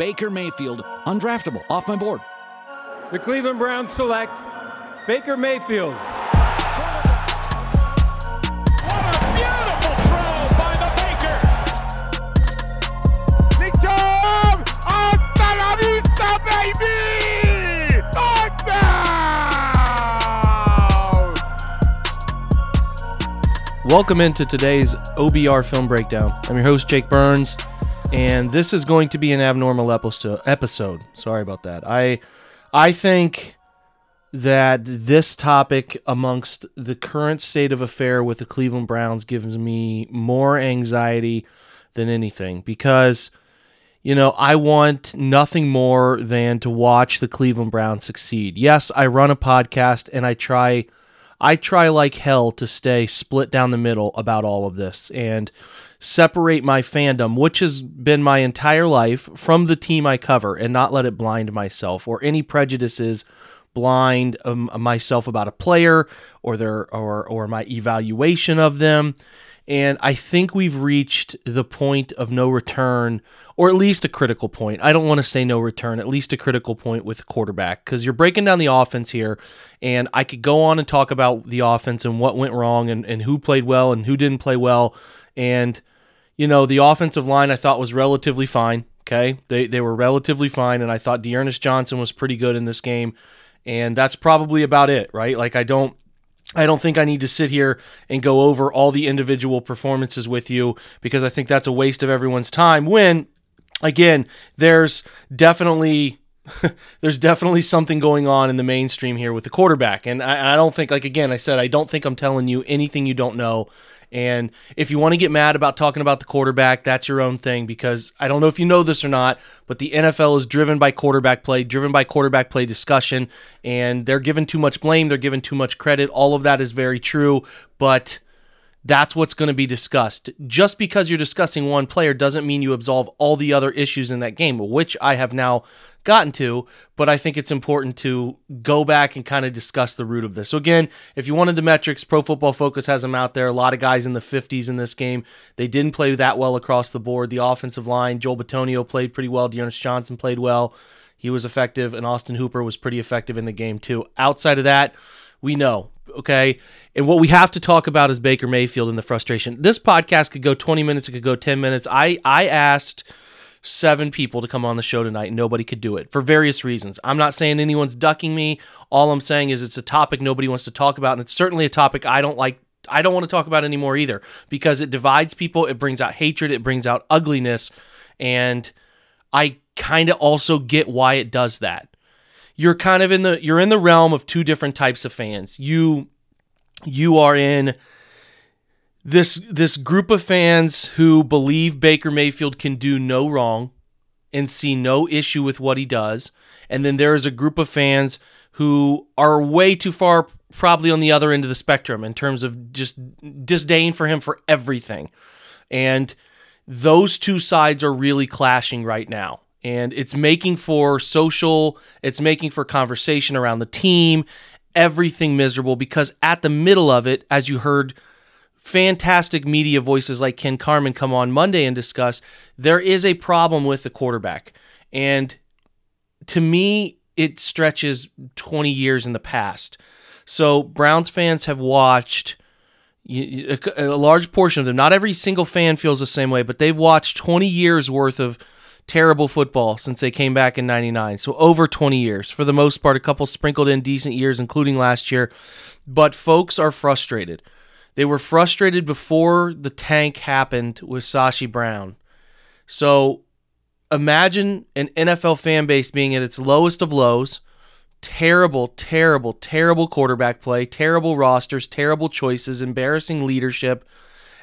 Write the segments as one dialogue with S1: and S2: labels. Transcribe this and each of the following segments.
S1: Baker Mayfield, undraftable, off my board.
S2: The Cleveland Browns select Baker Mayfield. What a beautiful throw by the Baker. Big Jam!
S3: Welcome into today's OBR film breakdown. I'm your host, Jake Burns, and this is going to be an abnormal episode. Episode. Sorry about that. I, I think that this topic, amongst the current state of affair with the Cleveland Browns, gives me more anxiety than anything because, you know, I want nothing more than to watch the Cleveland Browns succeed. Yes, I run a podcast and I try I try like hell to stay split down the middle about all of this and separate my fandom, which has been my entire life, from the team I cover and not let it blind myself or any prejudices blind um, myself about a player or their or or my evaluation of them. And I think we've reached the point of no return, or at least a critical point. I don't want to say no return, at least a critical point with the quarterback, because you're breaking down the offense here. And I could go on and talk about the offense and what went wrong and, and who played well and who didn't play well. And, you know, the offensive line I thought was relatively fine. Okay. They, they were relatively fine. And I thought D'Ernest Johnson was pretty good in this game. And that's probably about it, right? Like, I don't I don't think I need to sit here and go over all the individual performances with you because I think that's a waste of everyone's time. When, again, there's definitely there's definitely something going on in the mainstream here with the quarterback, and I, I don't think, like again, I said, I don't think I'm telling you anything you don't know. And if you want to get mad about talking about the quarterback, that's your own thing because I don't know if you know this or not, but the NFL is driven by quarterback play, driven by quarterback play discussion, and they're given too much blame, they're given too much credit. All of that is very true, but that's what's going to be discussed. Just because you're discussing one player doesn't mean you absolve all the other issues in that game, which I have now gotten to, but I think it's important to go back and kind of discuss the root of this. So again, if you wanted the metrics, Pro Football Focus has them out there. A lot of guys in the 50s in this game. They didn't play that well across the board. The offensive line, Joel Bitonio played pretty well. D'Ernest Johnson played well. He was effective, and Austin Hooper was pretty effective in the game too. Outside of that, we know okay? And what we have to talk about is Baker Mayfield and the frustration. This podcast could go 20 minutes, it could go 10 minutes. I I asked seven people to come on the show tonight and nobody could do it for various reasons. I'm not saying anyone's ducking me. All I'm saying is it's a topic nobody wants to talk about and it's certainly a topic I don't like I don't want to talk about anymore either because it divides people, it brings out hatred, it brings out ugliness and I kind of also get why it does that you're kind of in the you're in the realm of two different types of fans. You you are in this this group of fans who believe Baker Mayfield can do no wrong and see no issue with what he does. And then there is a group of fans who are way too far probably on the other end of the spectrum in terms of just disdain for him for everything. And those two sides are really clashing right now and it's making for social, it's making for conversation around the team, everything miserable because at the middle of it, as you heard fantastic media voices like Ken Carman come on Monday and discuss, there is a problem with the quarterback. And to me, it stretches 20 years in the past. So Browns fans have watched a, large portion of them. Not every single fan feels the same way, but they've watched 20 years worth of terrible football since they came back in 99. So over 20 years. For the most part, a couple sprinkled in decent years, including last year. But folks are frustrated. They were frustrated before the tank happened with Sashi Brown. So imagine an NFL fan base being at its lowest of lows. Terrible, terrible, terrible quarterback play, terrible rosters, terrible choices, embarrassing leadership.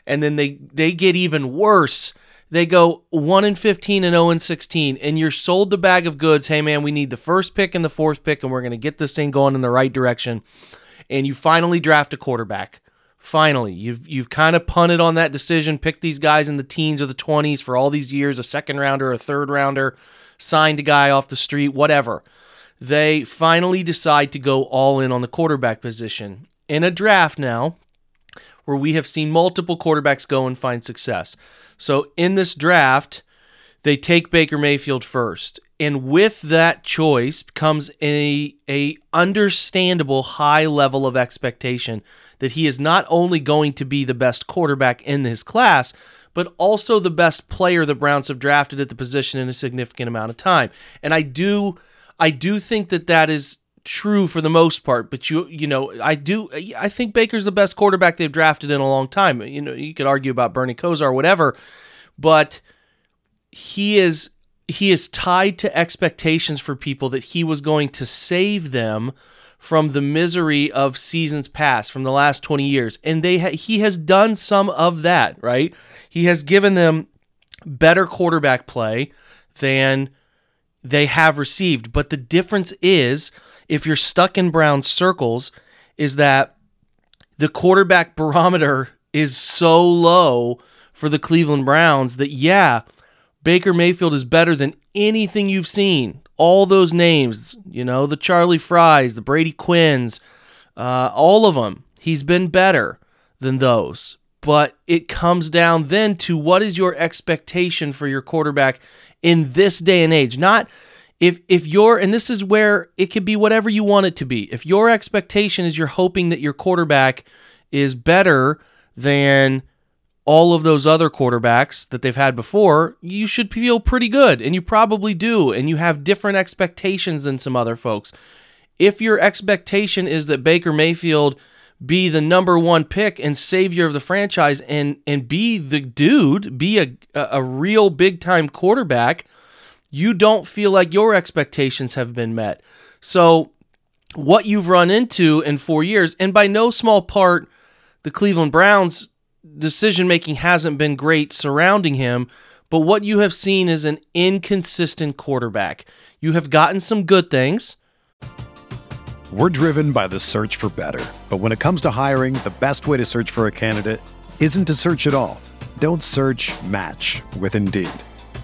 S3: And then they, they get even worse they go 1 and 15 and 0 and 16 and you're sold the bag of goods. Hey man we need the first pick and the fourth pick and we're going to get this thing going in the right direction. And you finally draft a quarterback. Finally you've you've kind of punted on that decision picked these guys in the teens or the 20s for all these years a second rounder a third rounder signed a guy off the street whatever. They finally decide to go all in on the quarterback position. In a draft now where we have seen multiple quarterbacks go and find success so in this draft, they take Baker Mayfield first. And with that choice comes a a understandable high level of expectation that he is not only going to be the best quarterback in his class, but also the best player the Browns have drafted at the position in a significant amount of time. And I do I do think that that is true for the most part, but you you know, I do I think Baker's the best quarterback they've drafted in a long time. You know, you could argue about Bernie Kosar whatever, but he is he is tied to expectations for people that he was going to save them from the misery of seasons past from the last 20 years. And they ha- he has done some of that right? He has given them better quarterback play than they have received. But the difference is if you're stuck in brown circles is that the quarterback barometer is so low for the Cleveland Browns that yeah Baker Mayfield is better than anything you've seen. All those names, you know, the Charlie Fryes, the Brady Quinns, uh, all of them. He's been better than those. But it comes down then to what is your expectation for your quarterback in this day and age? Not if if you're and this is where it could be whatever you want it to be. If your expectation is you're hoping that your quarterback is better than all of those other quarterbacks that they've had before, you should feel pretty good. And you probably do. And you have different expectations than some other folks. If your expectation is that Baker Mayfield be the number one pick and savior of the franchise and and be the dude, be a a real big time quarterback, you don't feel like your expectations have been met. So what you've run into in 4 years and by no small part the Cleveland Browns decision making hasn't been great surrounding him, but what you have seen is an inconsistent quarterback. You have gotten some good things.
S4: We're driven by the search for better. But when it comes to hiring, the best way to search for a candidate isn't to search at all. Don't search match with Indeed.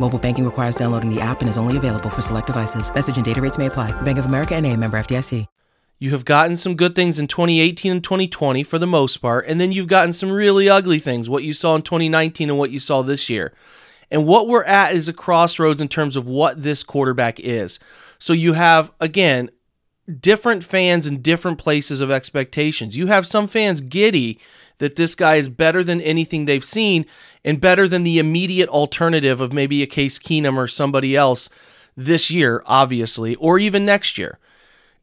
S5: Mobile banking requires downloading the app and is only available for select devices. Message and data rates may apply. Bank of America and a member FDIC.
S3: You have gotten some good things in 2018 and 2020 for the most part, and then you've gotten some really ugly things, what you saw in 2019 and what you saw this year. And what we're at is a crossroads in terms of what this quarterback is. So you have, again, different fans in different places of expectations. You have some fans giddy that this guy is better than anything they've seen and better than the immediate alternative of maybe a Case Keenum or somebody else this year, obviously, or even next year.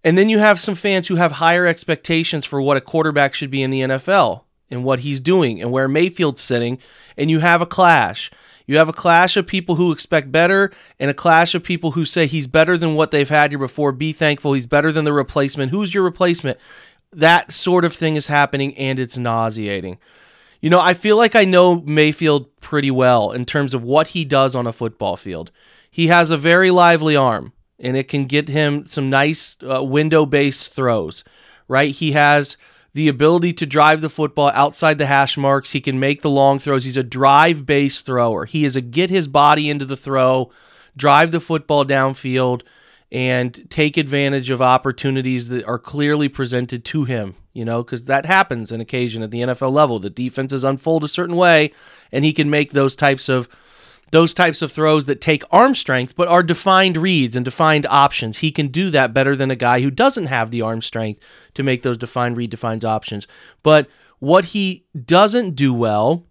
S3: And then you have some fans who have higher expectations for what a quarterback should be in the NFL and what he's doing and where Mayfield's sitting, and you have a clash. You have a clash of people who expect better and a clash of people who say he's better than what they've had here before. Be thankful he's better than the replacement. Who's your replacement? That sort of thing is happening and it's nauseating. You know, I feel like I know Mayfield pretty well in terms of what he does on a football field. He has a very lively arm and it can get him some nice uh, window based throws, right? He has the ability to drive the football outside the hash marks. He can make the long throws. He's a drive based thrower. He is a get his body into the throw, drive the football downfield, and take advantage of opportunities that are clearly presented to him, you know, because that happens an occasion at the NFL level. The defenses unfold a certain way, and he can make those types of those types of throws that take arm strength but are defined reads and defined options. He can do that better than a guy who doesn't have the arm strength to make those defined read defined options. But what he doesn't do well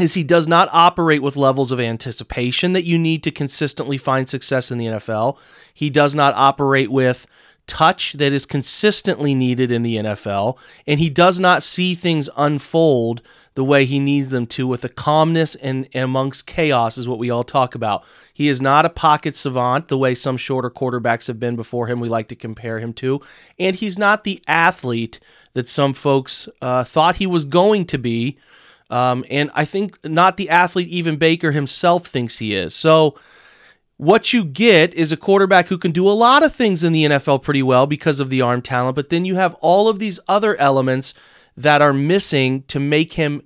S3: is he does not operate with levels of anticipation that you need to consistently find success in the NFL. He does not operate with touch that is consistently needed in the NFL, and he does not see things unfold the way he needs them to with a calmness and, and, amongst chaos is what we all talk about. He is not a pocket savant the way some shorter quarterbacks have been before him we like to compare him to, and he's not the athlete that some folks uh, thought he was going to be. Um, and I think not the athlete even Baker himself thinks he is. So what you get is a quarterback who can do a lot of things in the NFL pretty well because of the arm talent, but then you have all of these other elements that are missing to make him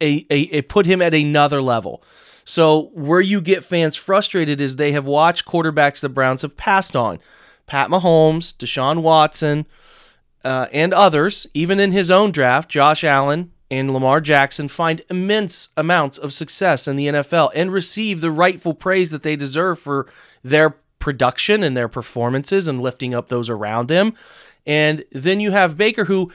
S3: a, a, a put him at another level. So where you get fans frustrated is they have watched quarterbacks the Browns have passed on. Pat Mahomes, Deshaun Watson, uh, and others, even in his own draft, Josh Allen and Lamar Jackson find immense amounts of success in the NFL and receive the rightful praise that they deserve for their production and their performances and lifting up those around him. And then you have Baker, who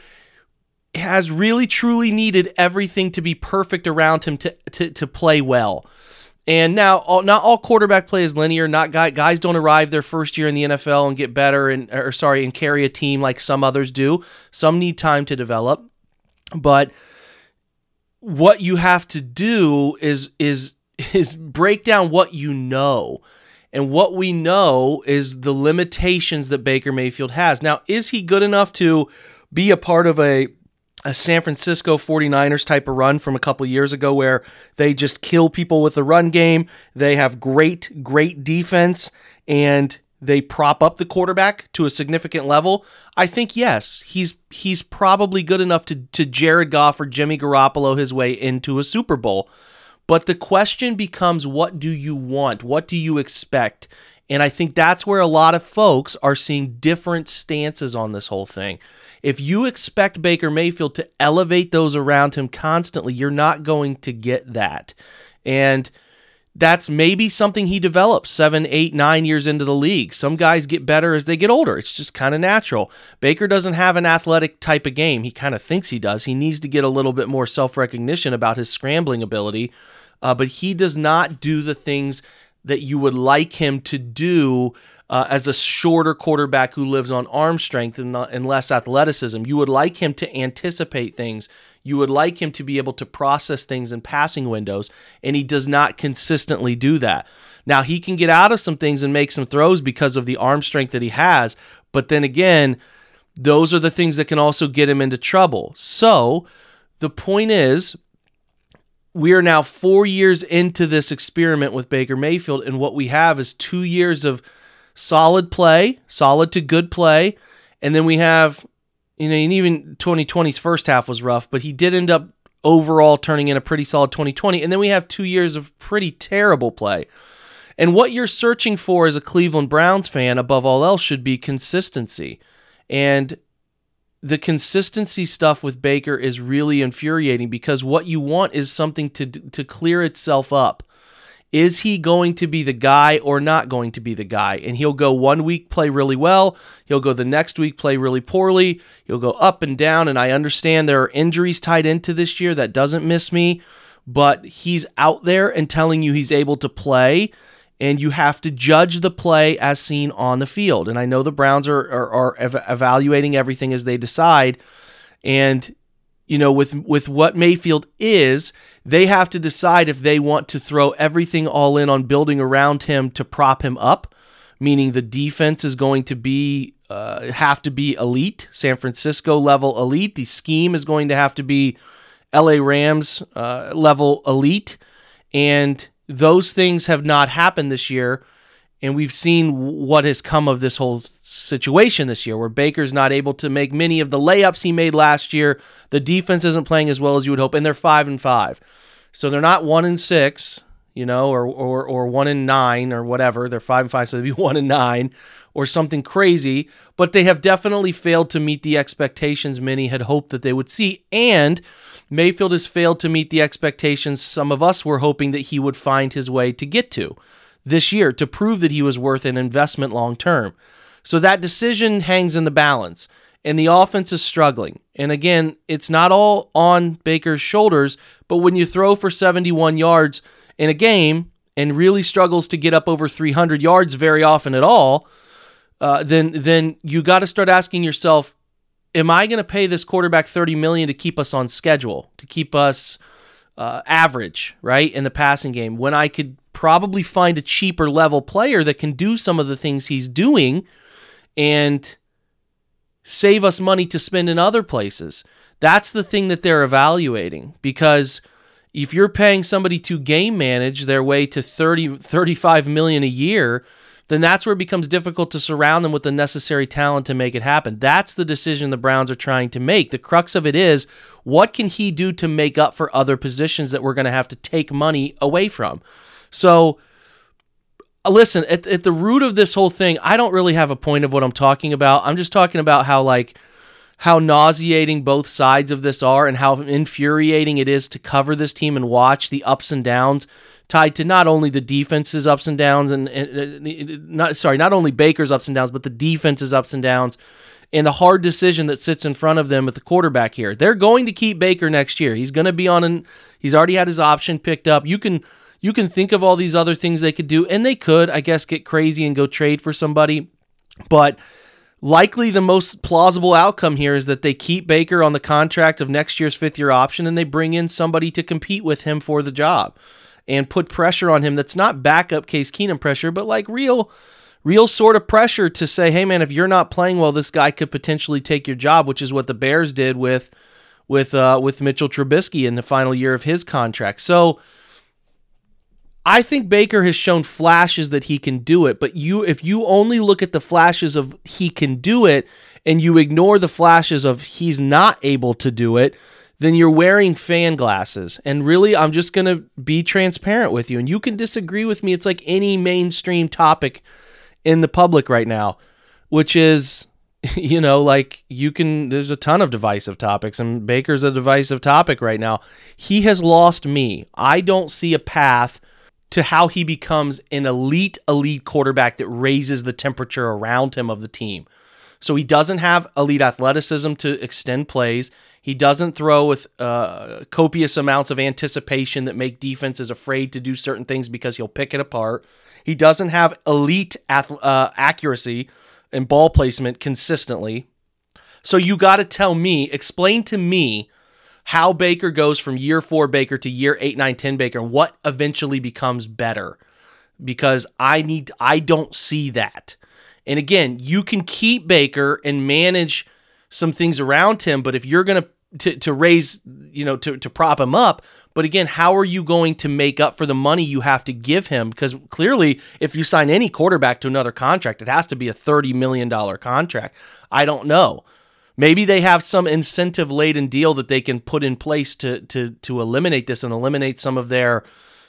S3: has really truly needed everything to be perfect around him to to, to play well. And now, all, not all quarterback play is linear. Not guy, guys don't arrive their first year in the NFL and get better and or sorry and carry a team like some others do. Some need time to develop, but what you have to do is is is break down what you know. And what we know is the limitations that Baker Mayfield has. Now, is he good enough to be a part of a a San Francisco 49ers type of run from a couple years ago where they just kill people with the run game. They have great, great defense and they prop up the quarterback to a significant level. I think yes, he's he's probably good enough to to Jared Goff or Jimmy Garoppolo his way into a Super Bowl. But the question becomes what do you want? What do you expect? And I think that's where a lot of folks are seeing different stances on this whole thing. If you expect Baker Mayfield to elevate those around him constantly, you're not going to get that. And that's maybe something he develops seven, eight, nine years into the league. Some guys get better as they get older. It's just kind of natural. Baker doesn't have an athletic type of game. He kind of thinks he does. He needs to get a little bit more self recognition about his scrambling ability, uh, but he does not do the things that you would like him to do uh, as a shorter quarterback who lives on arm strength and, and less athleticism. You would like him to anticipate things. You would like him to be able to process things in passing windows, and he does not consistently do that. Now, he can get out of some things and make some throws because of the arm strength that he has, but then again, those are the things that can also get him into trouble. So, the point is, we are now four years into this experiment with Baker Mayfield, and what we have is two years of solid play, solid to good play. And then we have, you know, and even 2020's first half was rough, but he did end up overall turning in a pretty solid 2020. And then we have two years of pretty terrible play. And what you're searching for as a Cleveland Browns fan, above all else, should be consistency. And the consistency stuff with Baker is really infuriating because what you want is something to to clear itself up. Is he going to be the guy or not going to be the guy? And he'll go one week play really well. He'll go the next week play really poorly. He'll go up and down. And I understand there are injuries tied into this year. That doesn't miss me. But he's out there and telling you he's able to play. And you have to judge the play as seen on the field. And I know the Browns are, are, are ev- evaluating everything as they decide. And you know, with with what Mayfield is, they have to decide if they want to throw everything all in on building around him to prop him up, meaning the defense is going to be uh, have to be elite, San Francisco level elite. The scheme is going to have to be L.A. Rams uh, level elite, and those things have not happened this year. And we've seen what has come of this whole situation this year where Baker's not able to make many of the layups he made last year. The defense isn't playing as well as you would hope, and they're five and five. So they're not one and six. you know, or or or one and nine or whatever. They're five and five, so they'd be one and nine or something crazy. But they have definitely failed to meet the expectations many had hoped that they would see, and Mayfield has failed to meet the expectations some of us were hoping that he would find his way to get to this year to prove that he was worth an investment long term. So that decision hangs in the balance, and the offense is struggling. And again, it's not all on Baker's shoulders, but when you throw for 71 yards in a game and really struggles to get up over 300 yards very often at all, uh, then then you got to start asking yourself, am I going to pay this quarterback 30 million to keep us on schedule, to keep us uh, average, right, in the passing game when I could probably find a cheaper level player that can do some of the things he's doing and save us money to spend in other places. That's the thing that they're evaluating because if you're paying somebody to game manage their way to 30 35 million a year, then that's where it becomes difficult to surround them with the necessary talent to make it happen. That's the decision the Browns are trying to make. The crux of it is what can he do to make up for other positions that we're going to have to take money away from? So, Uh, listen, at, at the root of this whole thing, I don't really have a point of what I'm talking about. I'm just talking about how, like, how nauseating both sides of this are and how infuriating it is to cover this team and watch the ups and downs tied to not only the defense's ups and downs and, and, uh, not sorry, not only Baker's ups and downs, but the defense's ups and downs and the hard decision that sits in front of them at the quarterback here. They're going to keep Baker next year. He's going to be on an he's already had his option picked up. You can you can think of all these other things they could do and they could, I guess, get crazy and go trade for somebody. But likely the most plausible outcome here is that they keep Baker on the contract of next year's fifth year option and they bring in somebody to compete with him for the job and put pressure on him that's not backup Case Keenum pressure, but like real real sort of pressure to say, "Hey man, if you're not playing well, this guy could potentially take your job," which is what the Bears did with with uh, with Mitchell Trubisky in the final year of his contract. So I think Baker has shown flashes that he can do it, but you if you only look at the flashes of he can do it and you ignore the flashes of he's not able to do it, then you're wearing fan glasses. And really, I'm just going to be transparent with you. And you can disagree with me. It's like any mainstream topic in the public right now, which is, you know, like you can, there's a ton of divisive topics, and Baker's a divisive topic right now. He has lost me. I don't see a path to how he becomes an elite, elite quarterback that raises the temperature around him of the team. So he doesn't have elite athleticism to extend plays. He doesn't throw with uh, copious amounts of anticipation that make defenses afraid to do certain things because he'll pick it apart. He doesn't have elite ath- uh, accuracy and ball placement consistently. So you got to tell me, explain to me how Baker goes from year four Baker to year eight, nine, 10 Baker what eventually becomes better. Because I need, I don't see that. And again, you can keep Baker and manage some things around him. But if you're going to to raise, you know, to, to prop him up, but again, how are you going to make up for the money you have to give him? Because clearly, if you sign any quarterback to another contract, it has to be a $30 million contract. I don't know. Maybe they have some incentive laden deal that they can put in place to to to eliminate this and eliminate some of their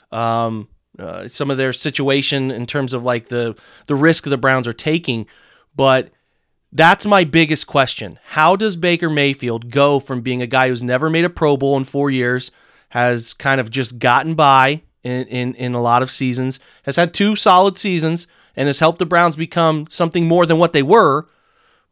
S3: um, uh, some of their situation in terms of like the the risk the Browns are taking. But that's my biggest question. How does Baker Mayfield go from being a guy who's never made a Pro Bowl in four years, has kind of just gotten by in, in, in a lot of seasons, has had two solid seasons, and has helped the Browns become something more than what they were,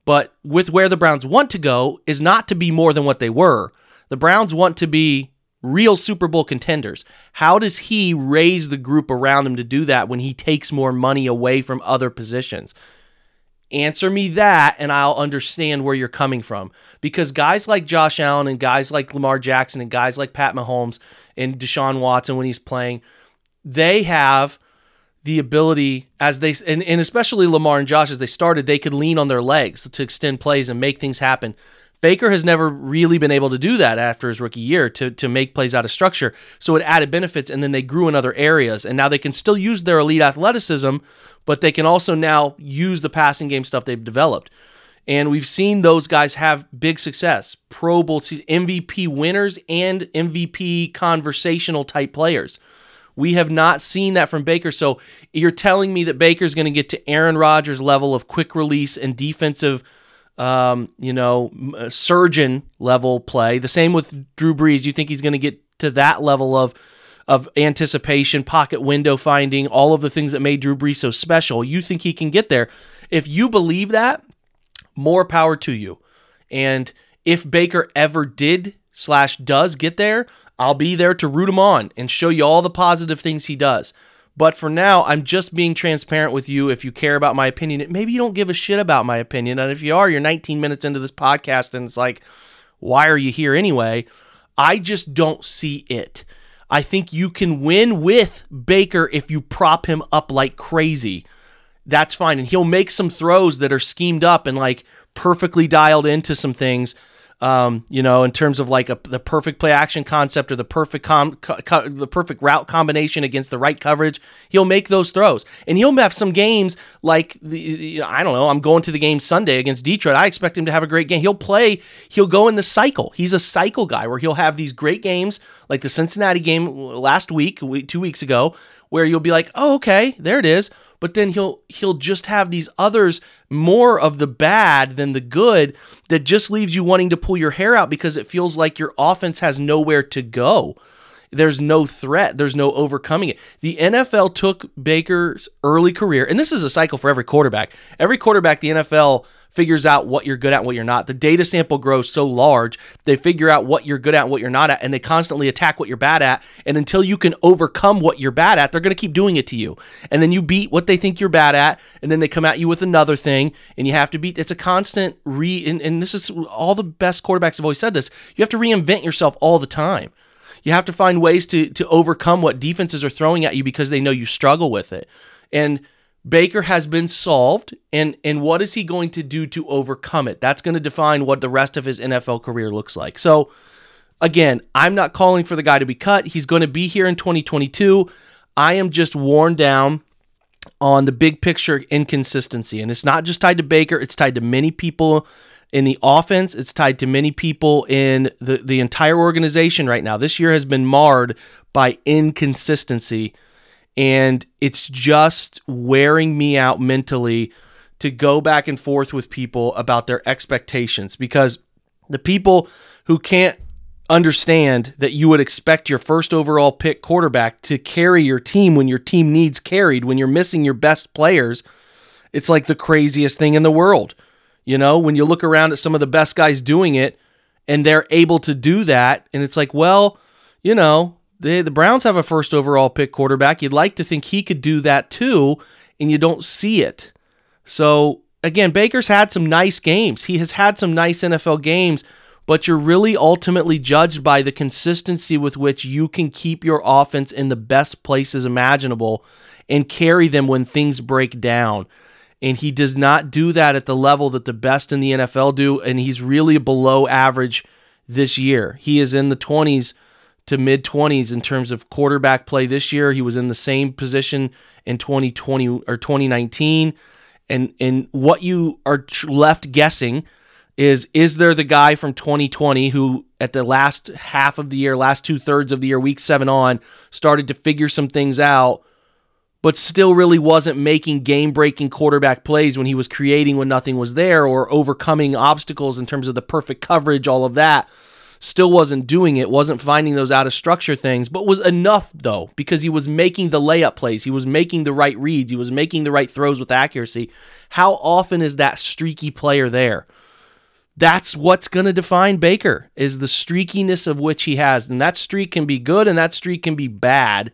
S3: but with where the Browns want to go is not to be more than what they were. The Browns want to be real Super Bowl contenders. How does he raise the group around him to do that when he takes more money away from other positions? Answer me that, and I'll understand where you're coming from. Because guys like Josh Allen and guys like Lamar Jackson and guys like Pat Mahomes and Deshaun Watson when he's playing, they have the ability as they and, and especially Lamar and Josh as they started, they could lean on their legs to extend plays and make things happen. Baker has never really been able to do that after his rookie year to, to make plays out of structure. So it added benefits, and then they grew in other areas. And now they can still use their elite athleticism, but they can also now use the passing game stuff they've developed. And we've seen those guys have big success Pro Bowl MVP winners and MVP conversational type players. We have not seen that from Baker. So you're telling me that Baker's going to get to Aaron Rodgers' level of quick release and defensive, um, you know, uh, surgeon level play. The same with Drew Brees. You think he's going to get to that level of of anticipation, pocket window finding, all of the things that made Drew Brees so special. You think he can get there? If you believe that, more power to you. And if Baker ever did slash does get there, I'll be there to root him on and show you all the positive things he does. But for now, I'm just being transparent with you. If you care about my opinion, maybe you don't give a shit about my opinion. And if you are, you're 19 minutes into this podcast and it's like, why are you here anyway? I just don't see it. I think you can win with Baker if you prop him up like crazy. That's fine. And he'll make some throws that are schemed up and like perfectly dialed into some things um, you know, in terms of like a, the perfect play action concept or the perfect com, co- the perfect route combination against the right coverage, he'll make those throws, and he'll have some games like the I don't know. I'm going to the game Sunday against Detroit. I expect him to have a great game. He'll play. He'll go in the cycle. He's a cycle guy where he'll have these great games like the Cincinnati game last week, two weeks ago, where you'll be like, oh okay, there it is but then he'll he'll just have these others more of the bad than the good that just leaves you wanting to pull your hair out because it feels like your offense has nowhere to go. There's no threat, there's no overcoming it. The NFL took Baker's early career, and this is a cycle for every quarterback. Every quarterback the NFL figures out what you're good at and what you're not. The data sample grows so large, they figure out what you're good at and what you're not at, and they constantly attack what you're bad at. And until you can overcome what you're bad at, they're going to keep doing it to you. And then you beat what they think you're bad at, and then they come at you with another thing, and you have to beat. It's a constant re, and, and this is all the best quarterbacks have always said this. You have to reinvent yourself all the time. You have to find ways to to overcome what defenses are throwing at you because they know you struggle with it. And Baker has been solved, and and what is he going to do to overcome it? That's going to define what the rest of his NFL career looks like. So, again, I'm not calling for the guy to be cut. He's going to be here in 2022. I am just worn down on the big picture inconsistency, and it's not just tied to Baker. It's tied to many people in the offense. It's tied to many people in the the entire organization right now. This year has been marred by inconsistency and it's just wearing me out mentally to go back and forth with people about their expectations because the people who can't understand that you would expect your first overall pick quarterback to carry your team when your team needs carried, when you're missing your best players, it's like the craziest thing in the world. You know, when you look around at some of the best guys doing it and they're able to do that, and it's like, well, you know, the the Browns have a first overall pick quarterback. You'd like to think he could do that too, and you don't see it. So again, Baker's had some nice games. He has had some nice NFL games, but you're really ultimately judged by the consistency with which you can keep your offense in the best places imaginable and carry them when things break down. And he does not do that at the level that the best in the NFL do, and he's really below average this year. He is in the 20s to mid 20s in terms of quarterback play this year. He was in the same position in 2020 or 2019. And and what you are left guessing is is there the guy from 2020 who at the last half of the year, last two thirds of the year, week seven on, started to figure some things out, but still really wasn't making game breaking quarterback plays when he was creating when nothing was there or overcoming obstacles in terms of the perfect coverage, all of that still wasn't doing it, wasn't finding those out of structure things, but was enough though because he was making the layup plays, he was making the right reads, he was making the right throws with accuracy. How often is that streaky player there? That's what's going to define Baker is the streakiness of which he has. And that streak can be good and that streak can be bad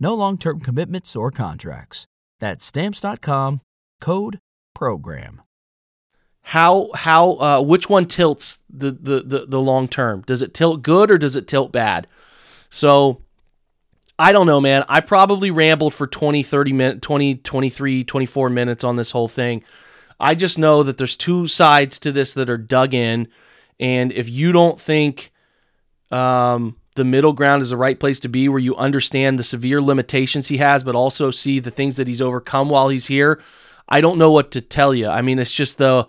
S6: No long term commitments or contracts. That's Stamps.com, code PROGRAM.
S3: How how uh, which one tilts the, the the the long term? Does it tilt good or does it tilt bad? So I don't know, man. I probably rambled for 20, 30 minutes, 20, 23, 24 minutes on this whole thing. I just know that there's two sides to this that are dug in. And if you don't think um, the middle ground is the right place to be, where you understand the severe limitations he has, but also see the things that he's overcome while he's here, I don't know what to tell you. I mean, it's just the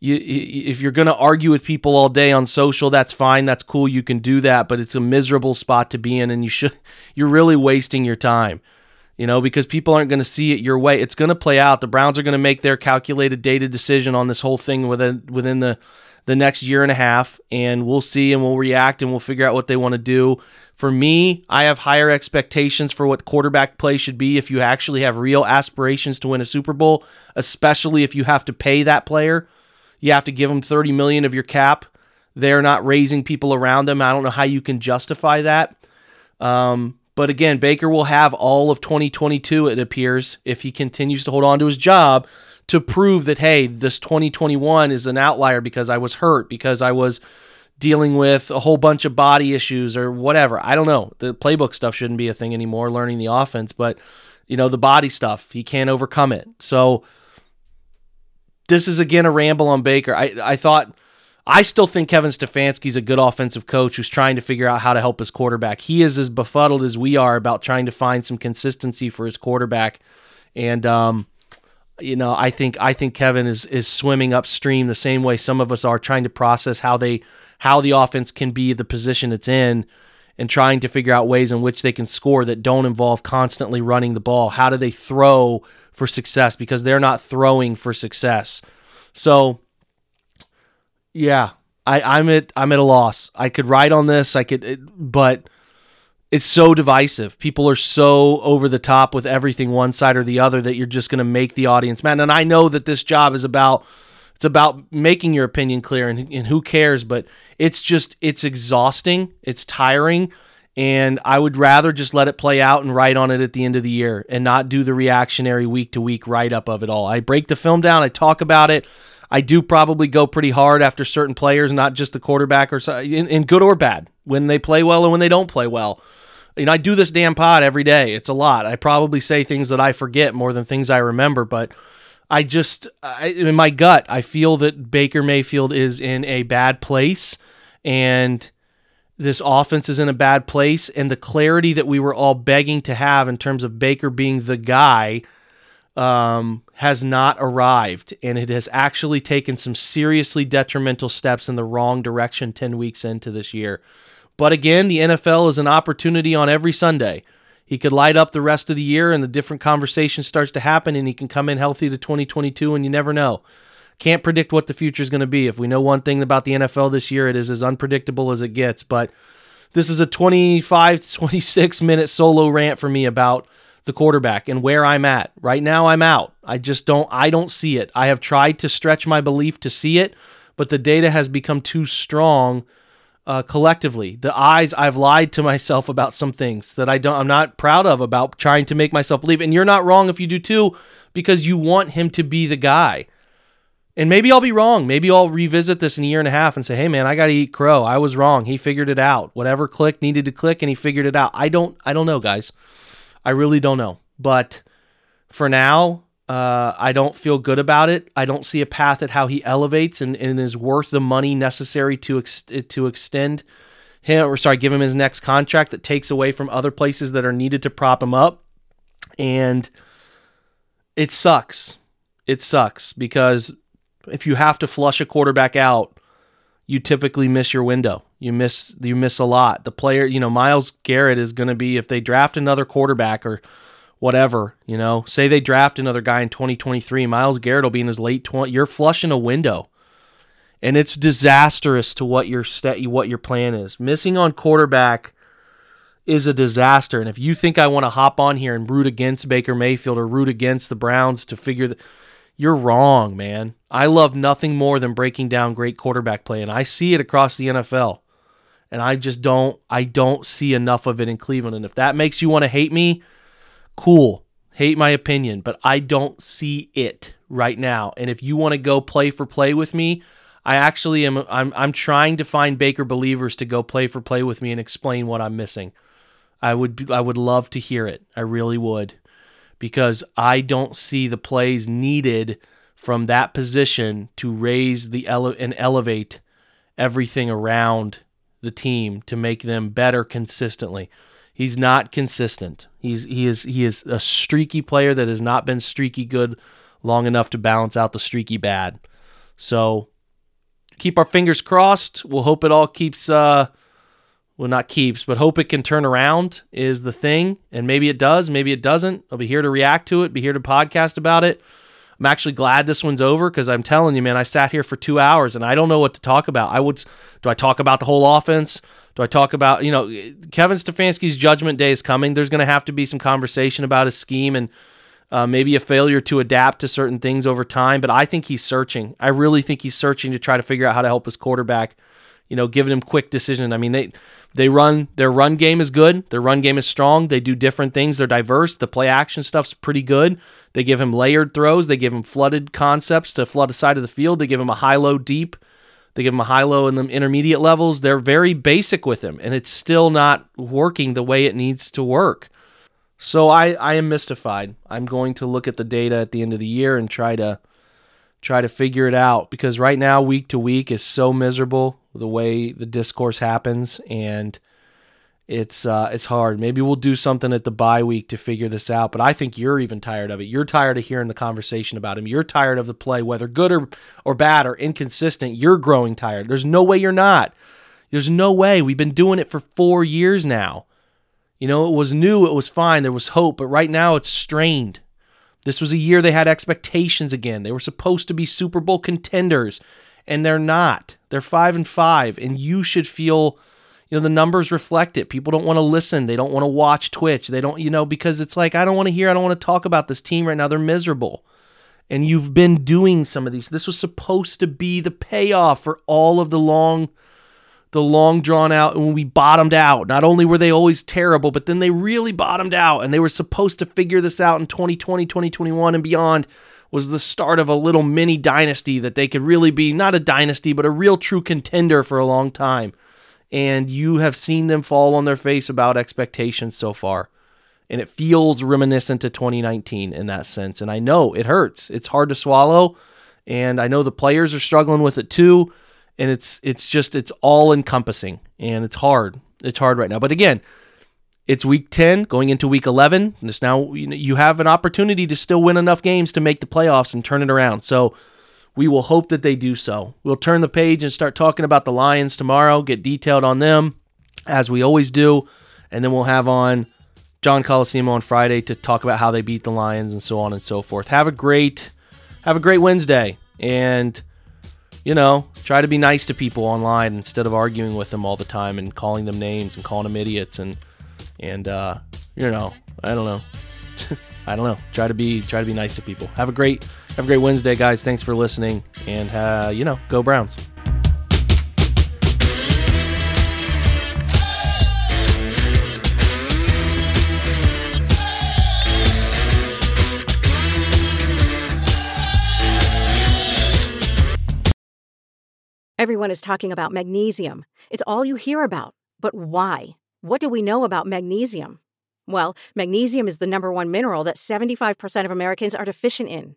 S3: you, if you're going to argue with people all day on social, that's fine. That's cool. You can do that, but it's a miserable spot to be in, and you should. You're really wasting your time, you know, because people aren't going to see it your way. It's going to play out. The Browns are going to make their calculated, dated decision on this whole thing within within the the next year and a half, and we'll see and we'll react and we'll figure out what they want to do. For me, I have higher expectations for what quarterback play should be if you actually have real aspirations to win a Super Bowl, especially if you have to pay that player you have to give them 30 million of your cap. They're not raising people around them. I don't know how you can justify that. Um, but again, Baker will have all of 2022, it appears, if he continues to hold on to his job to prove that, hey, this 2021 is an outlier because I was hurt, because I was dealing with a whole bunch of body issues or whatever. I don't know. The playbook stuff shouldn't be a thing anymore, learning the offense, but, you know, the body stuff, he can't overcome it. So, this is again a ramble on Baker. I, I thought I still think Kevin Stefanski's a good offensive coach who's trying to figure out how to help his quarterback. He is as befuddled as we are about trying to find some consistency for his quarterback. And um, you know, I think I think Kevin is is swimming upstream the same way some of us are trying to process how they how the offense can be the position it's in and trying to figure out ways in which they can score that don't involve constantly running the ball. How do they throw for success because they're not throwing for success. So yeah, I, I'm at I'm at a loss. I could write on this, I could, but it's so divisive. People are so over the top with everything one side or the other that you're just going to make the audience mad. And I know that this job is about it's about making your opinion clear and, and who cares, but it's just it's exhausting, it's tiring and I would rather just let it play out and write on it at the end of the year and not do the reactionary week to week write up of it all. I break the film down, I talk about it. I do probably go pretty hard after certain players, not just the quarterback or in, in good or bad, when they play well and when they don't play well. You know, I do this damn pod every day. It's a lot. I probably say things that I forget more than things I remember, but I just, I, in my gut, I feel that Baker Mayfield is in a bad place and this offense is in a bad place and the clarity that we were all begging to have in terms of Baker being the guy um, has not arrived and it has actually taken some seriously detrimental steps in the wrong direction 10 weeks into this year. But again, the NFL is an opportunity on every Sunday. He could light up the rest of the year and the different conversation starts to happen and he can come in healthy to 2022 and you never know. Can't predict what the future is going to be. If we know one thing about the NFL this year, it is as unpredictable as it gets. But this is a 25, 26 minute solo rant for me about the quarterback and where I'm at. Right now I'm out. I just don't I don't see it. I have tried to stretch my belief to see it, but the data has become too strong uh, collectively. The eyes I've lied to myself about some things that I don't I'm not proud of about trying to make myself believe. And you're not wrong if you do too because you want him to be the guy. And maybe I'll be wrong. Maybe I'll revisit this in a year and a half and say, "Hey man, I got to eat crow. I was wrong. He figured it out. Whatever click needed to click and he figured it out." I don't I don't know, guys. I really don't know. But for now, uh, I don't feel good about it. I don't see a path at how he elevates and, and is worth the money necessary to ex- to extend him or sorry, give him his next contract that takes away from other places that are needed to prop him up. And it sucks It sucks because if you have to flush a quarterback out, you typically miss your window. You miss you miss a lot. The player, you know, Myles Garrett is going to be if they draft another quarterback or whatever, you know, say they draft another guy in 2023, Myles Garrett will be in his late 20. You're flushing a window. And it's disastrous to what your st- what your plan is. Missing on quarterback is a disaster. And if you think I want to hop on here and root against Baker Mayfield or root against the Browns to figure that you're wrong, man. I love nothing more than breaking down great quarterback play, and I see it across the NFL. And I just don't I don't see enough of it in Cleveland. And if that makes you want to hate me, cool. Hate my opinion, but I don't see it right now. And if you want to go play for play with me, I actually am I'm I'm trying to find Baker believers to go play for play with me and explain what I'm missing. I would I would love to hear it. I really would because I don't see the plays needed from that position to raise the ele- and elevate everything around the team to make them better consistently. He's not consistent. He's he is he is a streaky player that has not been streaky good long enough to balance out the streaky bad. So keep our fingers crossed. We'll hope it all keeps uh well, not keeps, but hope it can turn around is the thing. And maybe it does, maybe it doesn't. I'll be here to react to it, be here to podcast about it. I'm actually glad this one's over because I'm telling you, man, I sat here for two hours and I don't know what to talk about. I would, do I talk about the whole offense? Do I talk about, you know, Kevin Stefanski's judgment day is coming. There's going to have to be some conversation about his scheme and uh, maybe a failure to adapt to certain things over time. But I think he's searching. I really think he's searching to try to figure out how to help his quarterback, you know, giving him quick decision. I mean, they, they run their run game is good. Their run game is strong. They do different things. They're diverse. The play action stuff's pretty good. They give him layered throws. They give him flooded concepts to flood a side of the field. They give him a high low deep. They give him a high low in the intermediate levels. They're very basic with him, and it's still not working the way it needs to work. So I, I am mystified. I'm going to look at the data at the end of the year and try to try to figure it out because right now week to week is so miserable the way the discourse happens and it's uh, it's hard. Maybe we'll do something at the bye week to figure this out. But I think you're even tired of it. You're tired of hearing the conversation about him. You're tired of the play, whether good or or bad or inconsistent. You're growing tired. There's no way you're not. There's no way. We've been doing it for four years now. You know, it was new. It was fine. There was hope. But right now, it's strained. This was a year they had expectations again. They were supposed to be Super Bowl contenders and they're not. They're five and five, and you should feel, you know, the numbers reflect it. People don't want to listen. They don't want to watch Twitch. They don't, you know, because it's like I don't want to hear. I don't want to talk about this team right now. They're miserable, and you've been doing some of these. This was supposed to be the payoff for all of the long. The long drawn out, and when we bottomed out, not only were they always terrible, but then they really bottomed out, and they were supposed to figure this out in 2020, 2021, and beyond was the start of a little mini dynasty that they could really be not a dynasty, but a real true contender for a long time. And you have seen them fall on their face about expectations so far. And it feels reminiscent to 2019 in that sense. And I know it hurts. It's hard to swallow. And I know the players are struggling with it too. And it's it's just it's all encompassing. And it's hard. It's hard right now. But again, it's week 10 going into week 11 and it's now you have an opportunity to still win enough games to make the playoffs and turn it around so we will hope that they do so we'll turn the page and start talking about the lions tomorrow get detailed on them as we always do and then we'll have on john Colosimo on friday to talk about how they beat the lions and so on and so forth have a great have a great wednesday and you know try to be nice to people online instead of arguing with them all the time and calling them names and calling them idiots and and uh, you know, I don't know. I don't know. Try to be try to be nice to people. Have a great have a great Wednesday, guys. Thanks for listening, and uh, you know, go Browns.
S7: Everyone is talking about magnesium. It's all you hear about. But why? What do we know about magnesium? Well, magnesium is the number one mineral that 75% of Americans are deficient in.